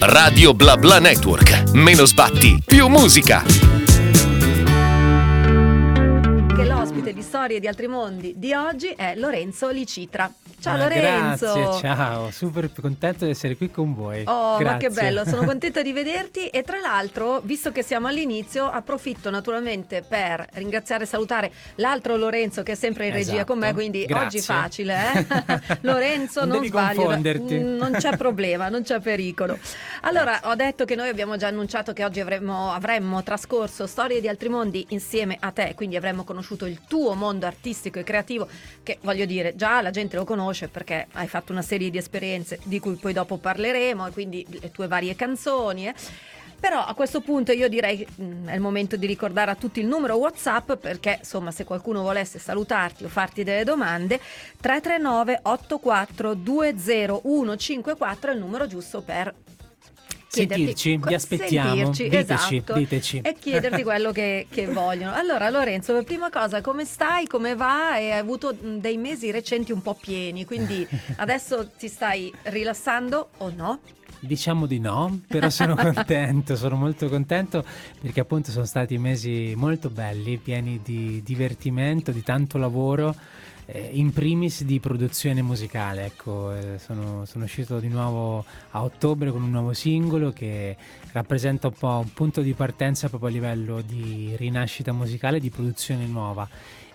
Radio Bla Bla Network. Meno sbatti, più musica. Che l'ospite di Storie di altri mondi di oggi è Lorenzo Licitra. Ciao Ah, Lorenzo. Grazie, ciao, super contento di essere qui con voi. Oh, ma che Grazie. bello, sono contenta di vederti e tra l'altro, visto che siamo all'inizio, approfitto naturalmente per ringraziare e salutare l'altro Lorenzo che è sempre in regia Esatto, con me, quindi grazie. oggi facile, eh? Lorenzo, Non non, sbaglio. Mm, non c'è problema, non c'è pericolo. Allora, ho detto che noi abbiamo già annunciato che oggi avremmo, avremmo trascorso Storie di altri mondi insieme a te, quindi avremmo conosciuto il tuo mondo artistico e creativo che voglio dire, già la gente lo conosce perché hai fatto una serie di esperienze di cui poi dopo parleremo e quindi le tue varie canzoni. eh. Però a questo punto io direi che mm, è il momento di ricordare a tutti il numero WhatsApp perché insomma se qualcuno volesse salutarti o farti delle domande 339 84 20154 è il numero giusto per Sentirci, vi aspettiamo, sentirci, diteci, esatto, diteci. e chiederti quello che, che vogliono. Allora Lorenzo, per prima cosa come stai, come va? E hai avuto dei mesi recenti un po' pieni, quindi adesso ti stai rilassando o no? Diciamo di no, però sono contento, sono molto contento perché appunto sono stati mesi molto belli, pieni di divertimento, di tanto lavoro, eh, in primis di produzione musicale. Ecco, eh, sono, sono uscito di nuovo a ottobre con un nuovo singolo che rappresenta un po' un punto di partenza proprio a livello di rinascita musicale, di produzione nuova.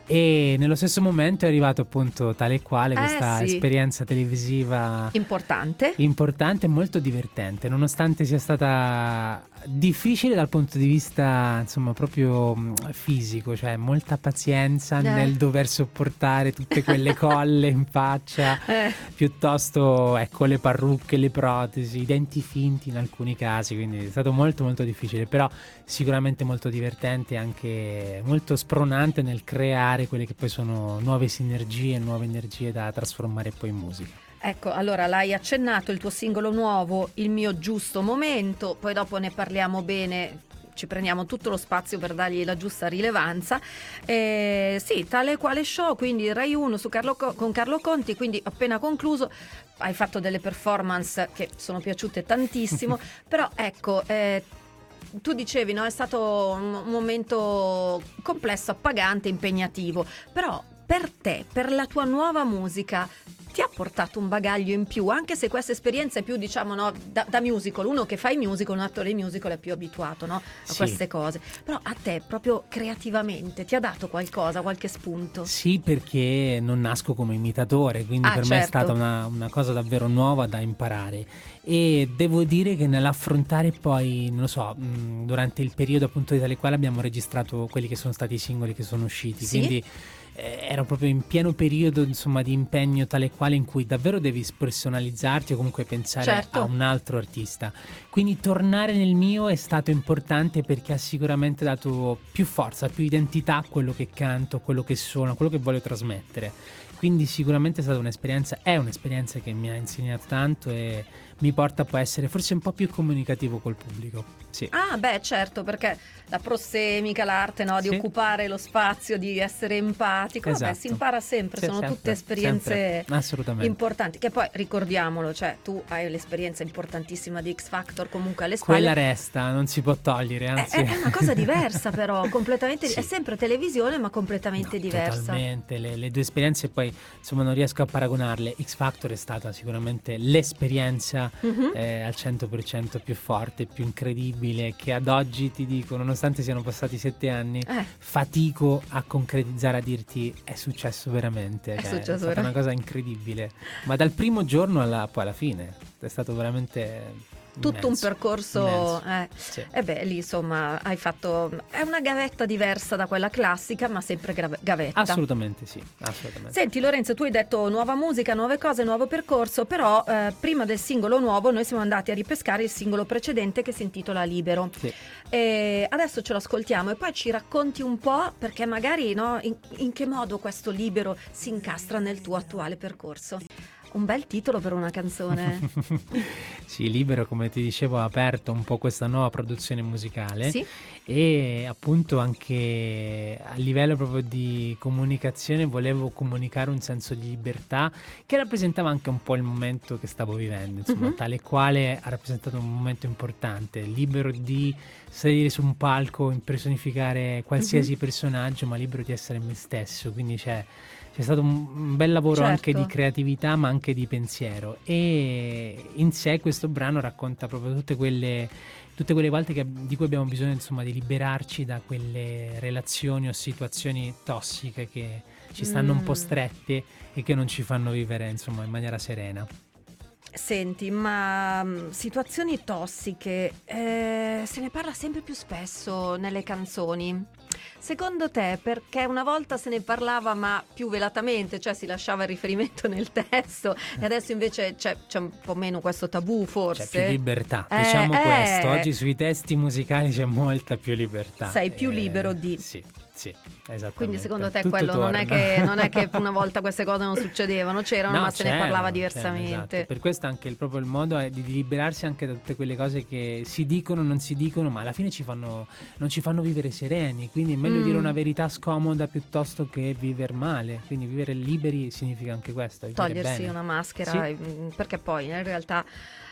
E nello stesso momento è arrivato appunto tale e quale Eh, questa sì. esperienza televisiva Importante. importante e molto divertente, nonostante sia stata difficile dal punto di vista insomma proprio mh, fisico, cioè molta pazienza Eh. nel dover sopportare tutte quelle colle in faccia, Eh, piuttosto ecco le parrucche, le protesi, i denti finti in alcuni casi, quindi è stato molto molto difficile, però sicuramente molto divertente e anche molto spronante nel creare quelle che poi sono nuove sinergie, nuove energie da trasformare poi in musica. Ecco, allora l'hai accennato il tuo singolo nuovo, Il mio giusto momento, poi dopo ne parliamo bene. Ci prendiamo tutto lo spazio per dargli la giusta rilevanza. Eh, sì, tale quale show, quindi Rai 1 su Carlo Co- con Carlo Conti, quindi appena concluso hai fatto delle performance che sono piaciute tantissimo, però ecco, eh, tu dicevi, no, è stato un momento complesso, appagante, impegnativo, però per te, per la tua nuova musica, ti ha portato un bagaglio in più, anche se questa esperienza è più, diciamo, no, da, da musical. Uno che fa i musical, un attore musical è più abituato no, a Sì. queste cose. Però a te, proprio creativamente, ti ha dato qualcosa, qualche spunto? Sì, perché non nasco come imitatore, quindi Ah, per me è certo. stata una, una cosa davvero nuova da imparare. E devo dire che nell'affrontare poi, non lo so, mh, durante il periodo appunto di tale quale abbiamo registrato quelli che sono stati i singoli che sono usciti, Sì. quindi ero proprio in pieno periodo insomma di impegno tale quale in cui davvero devi spersonalizzarti o comunque pensare Certo. a un altro artista. Quindi tornare nel mio è stato importante perché ha sicuramente dato più forza, più identità a quello che canto, a quello che sono, a quello che voglio trasmettere. Quindi sicuramente è stata un'esperienza, è un'esperienza che mi ha insegnato tanto e mi porta poi a essere forse un po' più comunicativo col pubblico. Sì. Ah, beh, certo, perché la prossemica, l'arte no, di Sì. occupare lo spazio, di essere empatico, vabbè, Esatto. si impara sempre, Sì, sono sempre, tutte esperienze importanti. Che poi ricordiamolo, cioè tu hai l'esperienza importantissima di X Factor comunque alle spalle. Quella resta, non si può togliere, È, anzi. è- è una cosa diversa però, completamente, Sì. è sempre televisione ma completamente No, diversa. Totalmente, le, le due esperienze poi insomma non riesco a paragonarle. X Factor è stata sicuramente l'esperienza Mhm. eh, al 100% più forte, più incredibile, che ad oggi ti dico, nonostante siano passati sette anni, Eh, fatico a concretizzare, a dirti è successo veramente. È cioè, successo stata vera- una cosa incredibile. Ma dal primo giorno alla, poi alla fine è stato veramente... tutto un immenso, percorso. immenso. eh. Sì. E beh, lì insomma hai fatto. È una gavetta diversa da quella classica, ma sempre gra- gavetta. Assolutamente sì, assolutamente. Senti Lorenzo, tu hai detto nuova musica, nuove cose, nuovo percorso, però eh, prima del singolo nuovo noi siamo andati a ripescare il singolo precedente che si intitola Libero. Sì. E adesso ce lo ascoltiamo e poi ci racconti un po' perché magari no, in, in che modo questo libero si incastra nel tuo attuale percorso. Un bel titolo per una canzone. sì, Libero, come ti dicevo, ha aperto un po' questa nuova produzione musicale sì. e appunto anche a livello proprio di comunicazione volevo comunicare un senso di libertà che rappresentava anche un po' il momento che stavo vivendo, insomma, uh-huh. tale quale ha rappresentato un momento importante, libero di salire su un palco, impersonificare qualsiasi uh-huh. personaggio, ma libero di essere me stesso, quindi c'è c'è stato un, bel lavoro certo. anche di creatività ma anche di pensiero e in sé questo brano racconta proprio tutte quelle, tutte quelle volte che, di cui abbiamo bisogno insomma, di liberarci da quelle relazioni o situazioni tossiche che ci stanno mm. un po' mm. strette e che non ci fanno vivere insomma, in maniera serena. Senti, ma mm, situazioni tossiche eh, se ne parla sempre più spesso nelle canzoni. Secondo te perché una volta se ne parlava ma più velatamente, cioè si lasciava il riferimento nel testo e adesso invece c'è, c'è un po' meno questo tabù forse? C'è più libertà, eh, diciamo eh, questo, oggi sui testi musicali c'è molta più libertà. Sei più eh, libero di... Sì. Sì, esattamente. Quindi secondo te Tutto quello non è, che, non è, che, una volta queste cose non succedevano, c'erano, no, ma se ne parlava diversamente. Esatto. Per questo anche il, proprio il modo è di liberarsi anche da tutte quelle cose che si dicono, non si dicono, ma alla fine ci fanno, non ci fanno vivere sereni. Quindi è meglio mm. dire una verità scomoda piuttosto che vivere male. Quindi vivere liberi significa anche questo. Togliersi bene. una maschera, sì. Mm, perché poi in realtà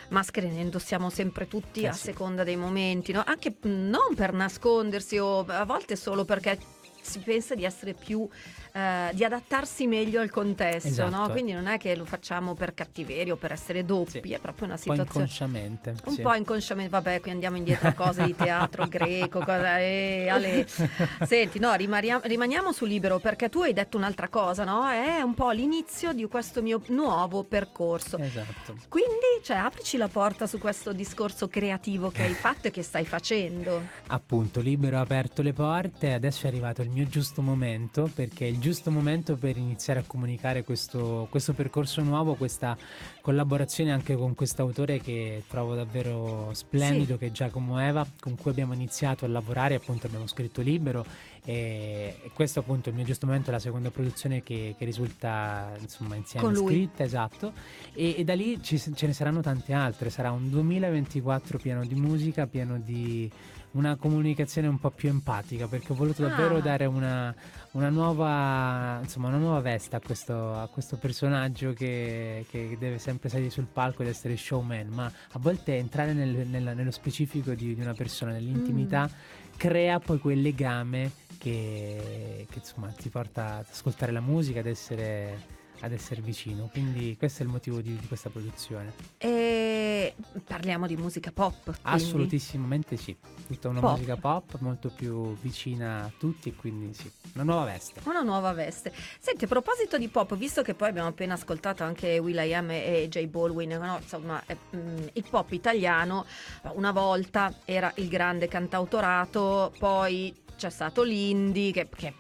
maschere ne indossiamo sempre tutti eh a sì. seconda dei momenti, no? anche non per nascondersi o a volte solo perché si pensa di essere più eh, di adattarsi meglio al contesto, esatto. no? Quindi non è che lo facciamo per cattiveria o per essere doppi, sì. è proprio una situazione. Un po' inconsciamente. Un sì. po' inconsciamente, vabbè, qui andiamo indietro a cose di teatro greco, cosa, eh, ale. Senti, no, rimaniamo, rimaniamo su libero perché tu hai detto un'altra cosa, no? È un po' l'inizio di questo mio nuovo percorso. Esatto. Quindi, cioè, aprici la porta su questo discorso creativo che hai fatto e che stai facendo. Appunto, libero ha aperto le porte, adesso è arrivato il mio giusto momento perché il giusto momento per iniziare a comunicare questo, questo percorso nuovo, questa collaborazione anche con questo autore che trovo davvero splendido, sì. che è Giacomo Eva, con cui abbiamo iniziato a lavorare, appunto abbiamo scritto libero e, e questo appunto il mio giusto momento è la seconda produzione che, che risulta insomma insieme scritta, esatto, e, e da lì ci, ce ne saranno tante altre, sarà un 2024 pieno di musica, pieno di una comunicazione un po' più empatica perché ho voluto davvero ah. dare una, una, nuova, insomma, una nuova veste a questo, a questo personaggio che, che, deve sempre salire sul palco ed essere showman, ma a volte entrare nel, nel, nello specifico di, di, una persona, nell'intimità, mm. crea poi quel legame che, che insomma, ti porta ad ascoltare la musica, ad essere ad essere vicino. Quindi questo è il motivo di, di questa produzione. E parliamo di musica pop. Quindi. Assolutissimamente sì. Tutta una pop. musica pop molto più vicina a tutti e quindi sì, una nuova veste. Una nuova veste. Senti, a proposito di pop, visto che poi abbiamo appena ascoltato anche Will.i.am e J Baldwin, no? insomma, eh, mh, il pop italiano una volta era il grande cantautorato, poi c'è stato l'indie che, che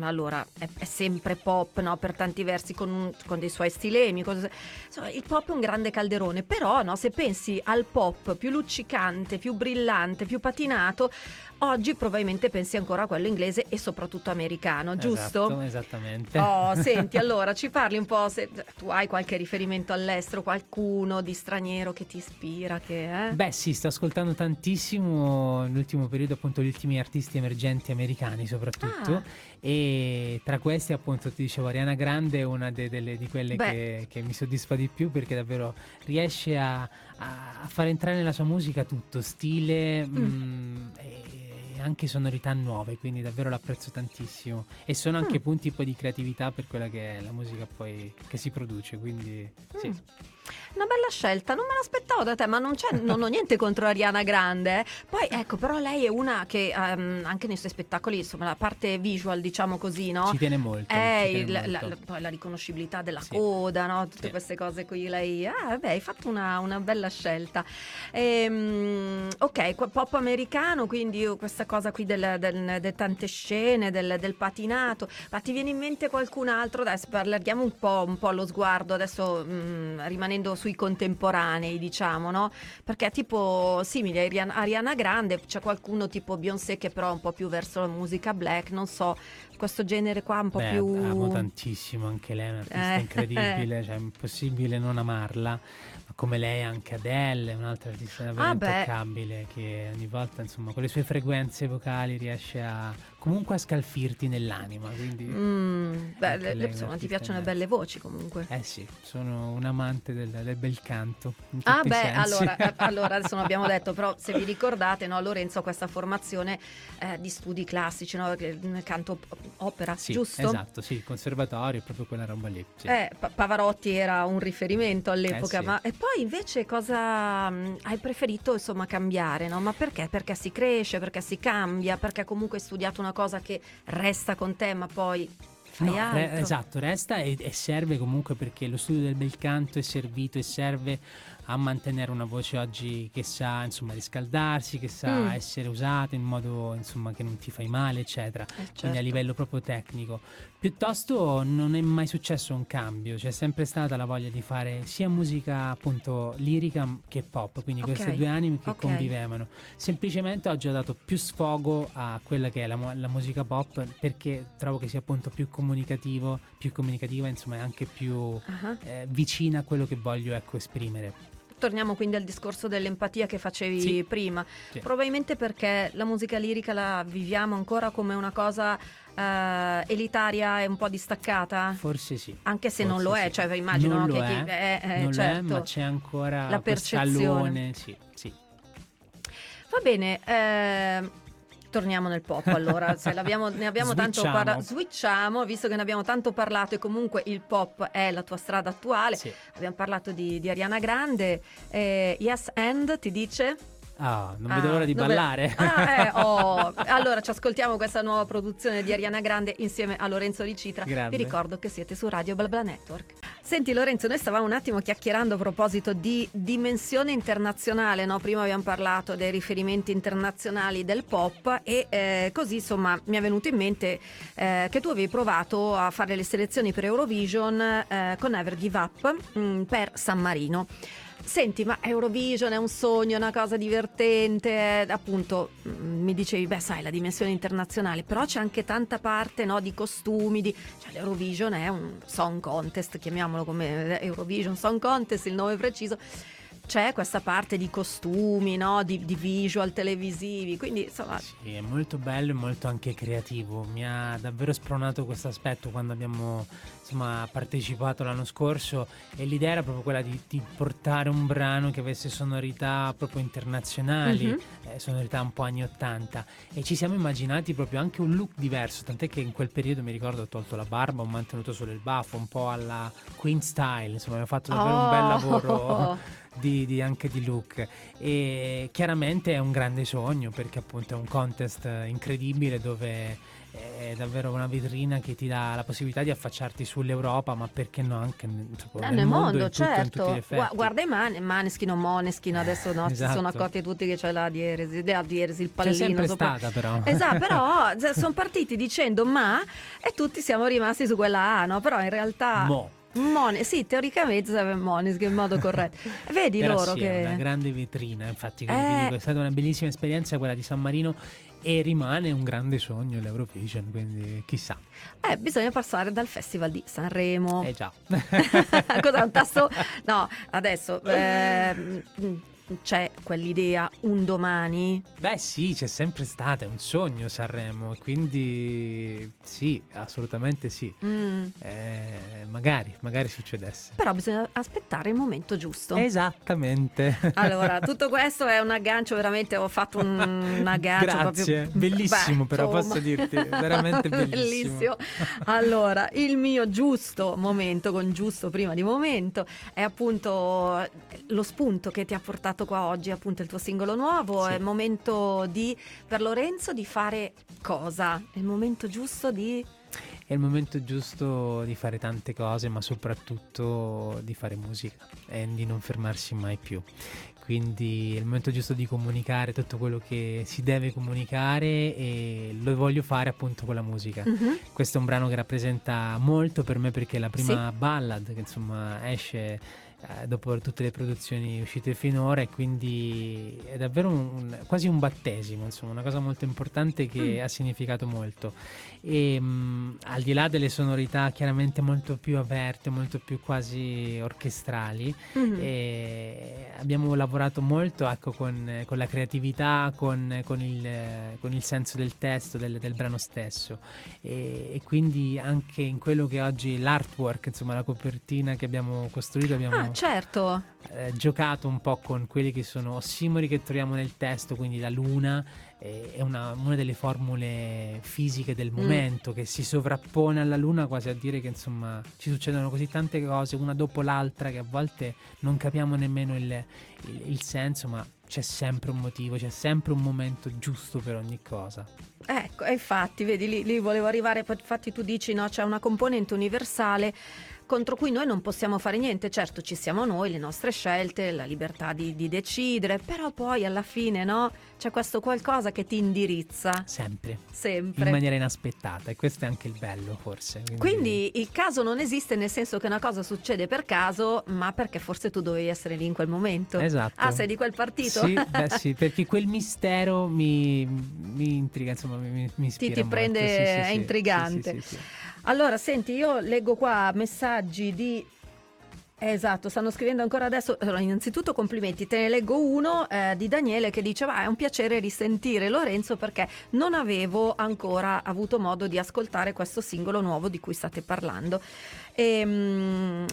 allora è, è, sempre pop no? per tanti versi con, con dei suoi stilemi cose, insomma, il pop è un grande calderone però no? se pensi al pop più luccicante più brillante più patinato Oggi probabilmente pensi ancora a quello inglese e soprattutto americano, giusto? Esatto, esattamente. Oh, senti, allora ci parli un po', se tu hai qualche riferimento all'estero, qualcuno di straniero che ti ispira? Che, eh? Beh sì, sto ascoltando tantissimo nell'ultimo periodo appunto gli ultimi artisti emergenti americani soprattutto ah. e tra questi appunto ti dicevo Ariana Grande è una de- delle, di quelle che, che, mi soddisfa di più perché davvero riesce a, a, fare entrare nella sua musica tutto, stile... Mm. Mh, mm, anche sonorità nuove, quindi davvero l'apprezzo tantissimo. E sono anche mm. punti poi di creatività per quella che è la musica poi che si produce, quindi sì. Una bella scelta, non me l'aspettavo da te, ma non, non ho niente contro Ariana Grande. Eh. Poi ecco, però lei è una che um, anche nei suoi spettacoli, insomma, la parte visual, diciamo così, no? Ci tiene molto. È tiene la, molto. La, poi la riconoscibilità della sì. coda, no? Tutte sì. queste cose qui. Lei, ah, vabbè, hai fatto una, una bella scelta. Ehm, ok, pop americano, quindi questa cosa qui delle del, del tante scene, del, del, patinato. Ma ti viene in mente qualcun altro? Adesso parliamo un po', un po' allo sguardo, adesso mh, mm, rimanendo rimanendo sui contemporanei, diciamo, no? Perché tipo simile a Ariana, Grande, c'è qualcuno tipo Beyoncé che però è un po' più verso la musica black, non so, questo genere qua un po' Beh, più... amo tantissimo anche lei, è un'artista Eh, incredibile, cioè è impossibile non amarla. Ma come lei anche Adele, un'altra artista davvero Ah, intoccabile che ogni volta, insomma, con le sue frequenze vocali riesce a comunque a scalfirti nell'anima, quindi Mm, beh, le- lei è insomma, ti piacciono le belle voci comunque. Eh sì, sono un amante del, del bel canto. Ah beh, allora, eh, allora adesso non abbiamo detto, però se vi ricordate, no, Lorenzo ha questa formazione eh, di studi classici, no, mm, canto op- opera, Sì, giusto? Esatto, sì, il conservatorio, è proprio quella roba lì. sì. Eh, Pa- Pavarotti era un riferimento all'epoca, Eh, sì. ma e poi invece cosa mh, hai preferito insomma cambiare? No? Ma perché? Perché si cresce, perché si cambia, perché comunque hai studiato una cosa che resta con te, ma poi No, re- esatto, resta e, e serve comunque perché lo studio del bel canto è servito e serve a mantenere una voce oggi che sa insomma riscaldarsi, che sa Mm. essere usata in modo insomma che non ti fai male, eccetera. Eh, Quindi a certo. livello proprio tecnico. Piuttosto non è mai successo un cambio, c'è sempre stata la voglia di fare sia musica appunto lirica che pop, quindi Ok, queste due anime che ok. convivevano. Semplicemente oggi ho dato più sfogo a quella che è la, la musica pop perché trovo che sia appunto più comunicativo, più comunicativa, insomma anche più Ah. eh, vicina a quello che voglio ecco esprimere. Torniamo quindi al discorso dell'empatia che facevi Sì. prima. Sì. Probabilmente perché la musica lirica la viviamo ancora come una cosa eh, elitaria e un po' distaccata. Forse sì. Anche se non Forse lo è, sì. cioè immagino Non che lo chi- è, eh, eh, non certo. lo è, ma c'è ancora La percezione. sì, sì. Va bene, ehm, torniamo nel pop allora, se l'abbiamo- ne abbiamo tanto parlato, switchiamo, visto che ne abbiamo tanto parlato e comunque il pop è la tua strada attuale, Sì. abbiamo parlato di, di Ariana Grande, eh, Yes And ti dice? Ah, non Ah, vedo l'ora di ballare. Ah, eh, oh. Allora ci ascoltiamo questa nuova produzione di Ariana Grande insieme a Lorenzo Di Citra. Grande. Vi ricordo che siete su Radio BlaBla Network. Senti Lorenzo, noi stavamo un attimo chiacchierando a proposito di dimensione internazionale, no? prima abbiamo parlato dei riferimenti internazionali del pop e eh, così insomma mi è venuto in mente eh, che tu avevi provato a fare le selezioni per Eurovision eh, con Never Give Up mm, per San Marino. Senti, ma Eurovision è un sogno, è una cosa divertente, appunto mm, mi dicevi, beh sai, la dimensione internazionale, però c'è anche tanta parte no, di costumi, di... cioè l'Eurovision è un song contest, chiamiamolo come Eurovision Song Contest, il nome preciso, c'è questa parte di costumi, no, di, di visual televisivi, quindi insomma... Sì, è molto bello e molto anche creativo. Mi ha davvero spronato questo aspetto quando abbiamo insomma, partecipato l'anno scorso e l'idea era proprio quella di, di portare un brano che avesse sonorità proprio internazionali, Mhm. eh, sonorità un po' anni 80 e ci siamo immaginati proprio anche un look diverso, tant'è che in quel periodo mi ricordo ho tolto la barba, ho mantenuto solo il baffo, un po' alla Queen style, insomma abbiamo fatto davvero un bel Oh! lavoro di, di- anche di look e chiaramente è un grande sogno perché appunto è un contest incredibile dove è davvero una vetrina che ti dà la possibilità di affacciarti sull'Europa ma perché no anche nel, Eh, nel nel mondo, tutto, tutti certo. Gua- guarda i man- Maneskin o Moneskin, adesso no, si Esatto. sono accorti tutti che c'è la dieresi, la dieresi il pallino. c'è sempre sopra- stata però Esatto, però sono partiti dicendo ma e tutti siamo rimasti su quella A, no? Però in realtà... Mo. Mone- sì, teoricamente sarebbe Moneskin in modo corretto. Vedi Però loro sì, che... è una grande vetrina, infatti, Eh. dico, è stata una bellissima esperienza quella di San Marino e rimane un grande sogno l'Eurovision, quindi chissà. Eh, bisogna passare dal Festival di Sanremo. Eh già. Cos'è un tasto? No, adesso ehm, c'è quell'idea un domani. Beh sì, c'è sempre stata, è un sogno Sanremo, quindi sì, assolutamente sì. Mm, Eh, magari, magari succedesse. Però bisogna aspettare il momento giusto. Esattamente. Allora, tutto questo è un aggancio, veramente ho fatto un, un aggancio Grazie, proprio... bellissimo Beh, però insomma. posso dirti, veramente bellissimo. Allora, il mio giusto momento, con giusto prima di momento, è appunto lo spunto che ti ha portato qua oggi, appunto il tuo singolo nuovo, Sì. è il momento di, per Lorenzo di fare cosa? È il momento giusto di... È il momento giusto di fare tante cose, ma soprattutto di fare musica e di non fermarsi mai più. Quindi è il momento giusto di comunicare tutto quello che si deve comunicare e lo voglio fare appunto con la musica. Mhm. Questo è un brano che rappresenta molto per me perché è la prima ballad che insomma esce eh, dopo tutte le produzioni uscite finora e quindi è davvero un, un, quasi un battesimo, insomma, una cosa molto importante che mm. ha significato molto. E mh, al di là delle sonorità chiaramente molto più aperte, molto più quasi orchestrali, mm-hmm. abbiamo lavorato molto ecco, con, con, la creatività, con, con, il, con, il, senso del testo, del, del brano stesso e, e, quindi anche in quello che oggi l'artwork, insomma la copertina che abbiamo costruito abbiamo... Ah, certo. Eh, giocato un po' con quelli che sono ossimori che troviamo nel testo, quindi la luna eh, è una, una, delle formule fisiche del mm. momento mm. che si sovrappone alla luna quasi a dire che insomma ci succedono così tante cose una dopo l'altra che a volte non capiamo nemmeno il, il, il senso, ma c'è sempre un motivo, c'è sempre un momento giusto per ogni cosa. Ecco, infatti, vedi, lì, lì volevo arrivare, infatti tu dici no, c'è una componente universale contro cui noi non possiamo fare niente. Certo, ci siamo noi, le nostre scelte, la libertà di, di decidere, però poi alla fine no, c'è questo qualcosa che ti indirizza. Sempre. Sempre. In maniera inaspettata e questo è anche il bello forse. Quindi... Quindi il caso non esiste nel senso che una cosa succede per caso, ma perché forse tu dovevi essere lì in quel momento. Esatto. Ah, sei di quel partito? Sì, beh, sì perché quel mistero mi, mi intriga, insomma mi, mi ispira Ti, ti prende, sì, sì, è sì, intrigante. Allora, senti, io leggo qua messaggi di Esatto, stanno scrivendo ancora adesso. Allora, innanzitutto complimenti, te ne leggo uno eh, di Daniele che dice: Va, è un piacere risentire Lorenzo perché non avevo ancora avuto modo di ascoltare questo singolo nuovo di cui state parlando. E, ehm, mh,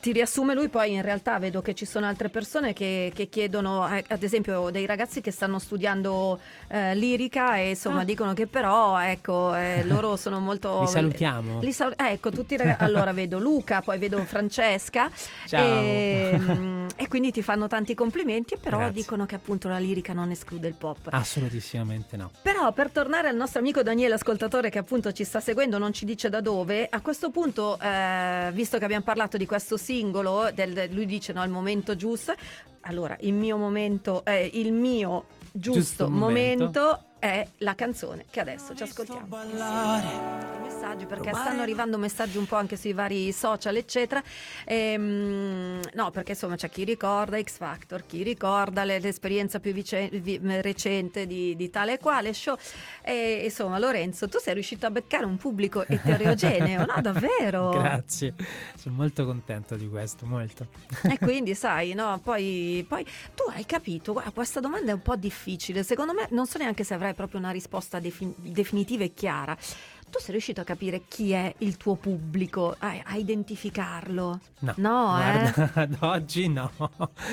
ti riassume lui, poi in realtà vedo che ci sono altre persone che, che chiedono, eh, ad esempio dei ragazzi che stanno studiando eh, lirica e insomma ah. dicono che però ecco eh, loro sono molto... li salutiamo. Li sal- ecco, tutti i ragazzi, allora vedo Luca, poi vedo Francesca. E, ehm, e quindi ti fanno tanti complimenti, però Grazie. dicono che appunto la lirica non esclude il pop. Assolutissimamente no. Però per tornare al nostro amico Daniele, ascoltatore che appunto ci sta seguendo, non ci dice da dove, a questo punto... Eh, visto che abbiamo parlato di questo singolo, del, lui dice no, il momento giusto, allora il mio momento, eh, il mio giusto, giusto momento. momento è la canzone che adesso ci ascoltiamo. Messaggi perché stanno arrivando messaggi un po' anche sui vari social, eccetera. Ehm, no, perché insomma c'è chi ricorda X Factor, chi ricorda l'esperienza più vice- vi- recente di, di, tale e quale show. E insomma, Lorenzo, tu sei riuscito a beccare un pubblico eterogeneo, no? Davvero? Grazie, sono molto contento di questo, molto. E quindi, sai, no, poi, poi tu hai capito, guarda, questa domanda è un po' difficile. Secondo me non so neanche se avrai proprio una risposta defin- definitiva e chiara. Tu sei riuscito a capire chi è il tuo pubblico, a, a identificarlo? No, no guarda, eh? ad oggi no.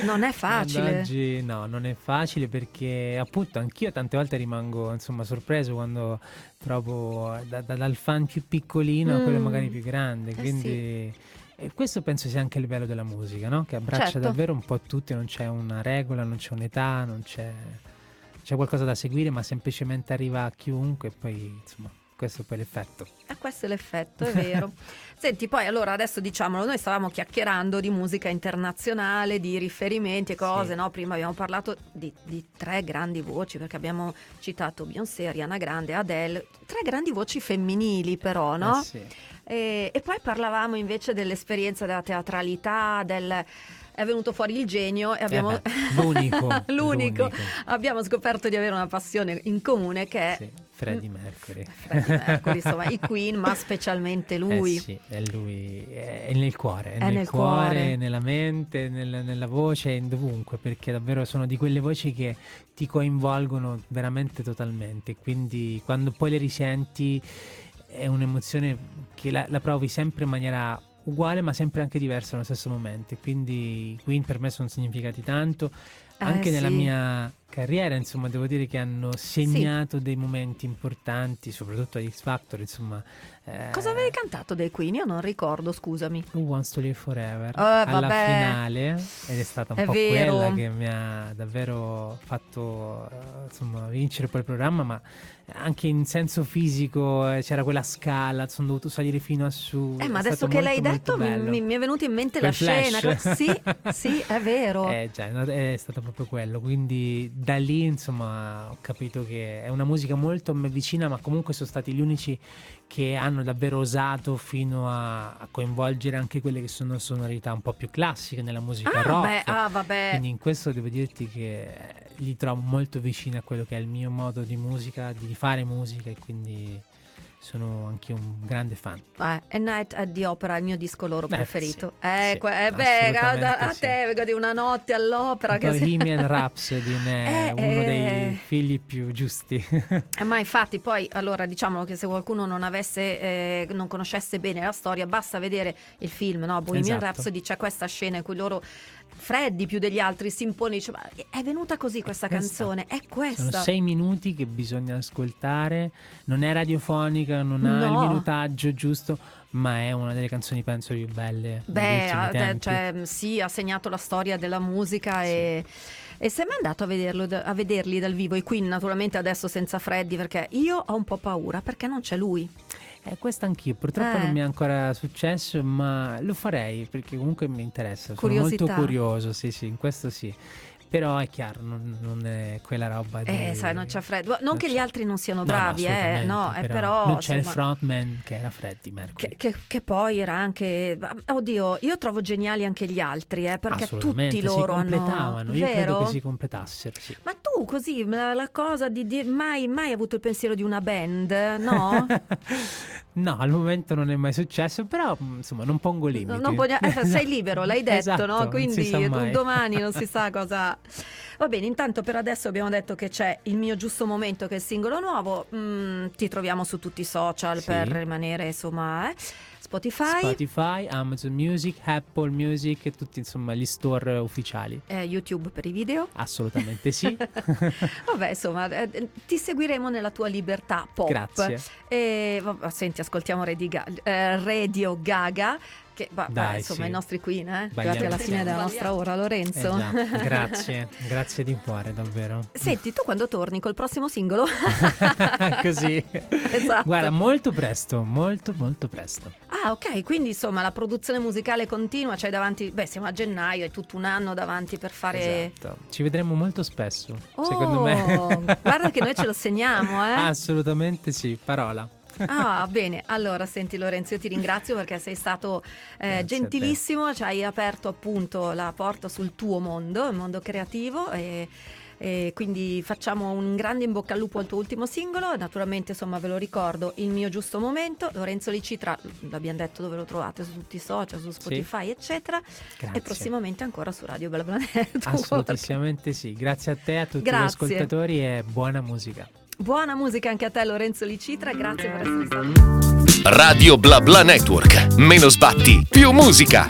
Non è facile. Ad oggi no, non è facile perché appunto anch'io tante volte rimango insomma sorpreso quando trovo da, da, dal fan più piccolino mm. a quello magari più grande, eh quindi... Sì. E questo penso sia anche il bello della musica, no? che abbraccia certo. davvero un po' tutti, non c'è una regola, non c'è un'età, non c'è c'è qualcosa da seguire, ma semplicemente arriva a chiunque e poi insomma. Questo è poi l'effetto. E questo è l'effetto, è vero. Senti, poi allora adesso diciamolo, noi stavamo chiacchierando di musica internazionale, di riferimenti e cose, sì. no? Prima abbiamo parlato di, di, tre grandi voci, perché abbiamo citato Beyoncé, Ariana Grande, Adele, tre grandi voci femminili però, no? Eh sì. e, e poi parlavamo invece dell'esperienza della teatralità, del è venuto fuori il genio e abbiamo... Eh beh, l'unico, l'unico. l'unico. Abbiamo scoperto di avere una passione in comune che è... Sì, Freddie Mercury. Freddie Mercury, insomma, i Queen, ma specialmente lui. Eh sì, è lui, è nel cuore, è, è nel, nel cuore, cuore, nella mente, nel, nella voce, in dovunque, perché davvero sono di quelle voci che ti coinvolgono veramente totalmente, quindi quando poi le risenti è un'emozione che la, la provi sempre in maniera uguale ma sempre anche diverso nello stesso momento. Quindi Queen per me sono significati tanto. Anche eh, nella sì. mia carriera, insomma, devo dire che hanno segnato sì. dei momenti importanti, soprattutto a X Factor, insomma. Eh... Cosa avevi cantato dei Queen? Io non ricordo, scusami. Who Wants to Live Forever oh, alla vabbè. finale ed è stata un è po' vero. quella che mi ha davvero fatto insomma, vincere quel programma, ma anche in senso fisico eh, c'era quella scala, sono dovuto salire fino a su. Eh, ma adesso che molto, l'hai detto mi, mi, è venuta in mente Quel la scena. flash. Sì, sì, è vero. Eh, già, è stato proprio quello. Quindi da lì insomma ho capito che è una musica molto a me vicina, ma comunque sono stati gli unici che hanno davvero osato fino a, a coinvolgere anche quelle che sono sonorità un po' più classiche nella musica ah, rock. Beh, ah, vabbè. Quindi in questo devo dirti che li trovo molto vicini a quello che è il mio modo di musica, di fare musica e quindi sono anche un grande fan. Eh, A Night at the Opera il mio disco loro Eh, preferito. sì, eh, sì, eh, beh, a, assolutamente a sì. te vedi una notte all'opera. Che si- Bohemian Rhapsody è Eh, uno eh. dei figli più giusti. Eh, ma infatti poi allora diciamo che se qualcuno non avesse eh, non conoscesse bene la storia basta vedere il film no? Bohemian Esatto. Rhapsody c'è questa scena in cui loro Freddy più degli altri si impone e dice ma è venuta così questa questa. canzone è Sono questa sei minuti che bisogna ascoltare, non è radiofonica, non ha No. il minutaggio giusto, ma è una delle canzoni penso più belle beh ultimi ha- tempi. cioè, sì ha segnato la storia della musica e e sei mai andato a, vederlo, a vederli dal vivo? I Queen naturalmente adesso senza Freddy perché io ho un po' paura perché non c'è lui. Eh, questo anch'io, purtroppo Eh. non mi è ancora successo, ma lo farei perché comunque mi interessa. Sono molto curioso, sì, sì, in questo sì. Però è chiaro, non, non è quella roba di... Eh, sai, non c'è Freddy. Non, non che c'è. gli altri non siano No, no, bravi, eh, no, eh, però, non c'è il insomma, frontman che era Freddie Mercury. Che, che- che poi era anche. Oddio, io trovo geniali anche gli altri, eh, perché tutti loro si completavano. hanno. Io credo che si completassero, sì. Ma tu così, la, la cosa di, di- mai, mai avuto il pensiero di una band, no? no, al momento non è mai successo, però mh, insomma non pongo limiti. Non voglio- eh, sei libero, l'hai detto, Esatto, no? non Quindi domani non si sa cosa. Va bene, intanto per adesso abbiamo detto che c'è il mio giusto momento che è il singolo nuovo. Mm, ti troviamo su tutti i social Sì. per rimanere insomma. eh. Spotify, Spotify, Amazon Music, Apple Music e tutti insomma gli store ufficiali. eh, YouTube per i video. Assolutamente sì. Vabbè, insomma, eh, ti seguiremo nella tua libertà pop. Grazie. E, vabbè, senti, ascoltiamo Radio, eh, Radio Gaga. Che, va- Dai, va, insomma, sì. i nostri Queen, eh? Arrivati alla fine della nostra ora, Eh Lorenzo. già, grazie, grazie di cuore davvero. Senti, tu quando torni col prossimo singolo? Così. Esatto. Guarda, molto presto, molto molto presto. Ah, ok, quindi insomma la produzione musicale continua, c'hai davanti, beh, siamo a gennaio, hai tutto un anno davanti per fare... Esatto. Ci vedremo molto spesso, Oh, secondo me. guarda che noi ce lo segniamo, eh. Assolutamente sì, parola. Ah, bene. Allora, senti Lorenzo, io ti ringrazio perché sei stato eh, gentilissimo, ci hai aperto appunto la porta sul tuo mondo, il mondo creativo e, e quindi facciamo un grande in bocca al lupo al tuo ultimo singolo. Naturalmente, insomma, ve lo ricordo, il mio giusto momento, Lorenzo Licitra, l'abbiamo detto dove lo trovate su tutti i social, su Spotify, eccetera. Grazie. E prossimamente ancora su Radio Bella Network. Assolutamente sì. Grazie a te, a tutti Grazie. gli ascoltatori e buona musica. Buona musica anche a te Lorenzo Licitra, grazie per essere stato Radio Bla Bla Network. Meno sbatti, più musica.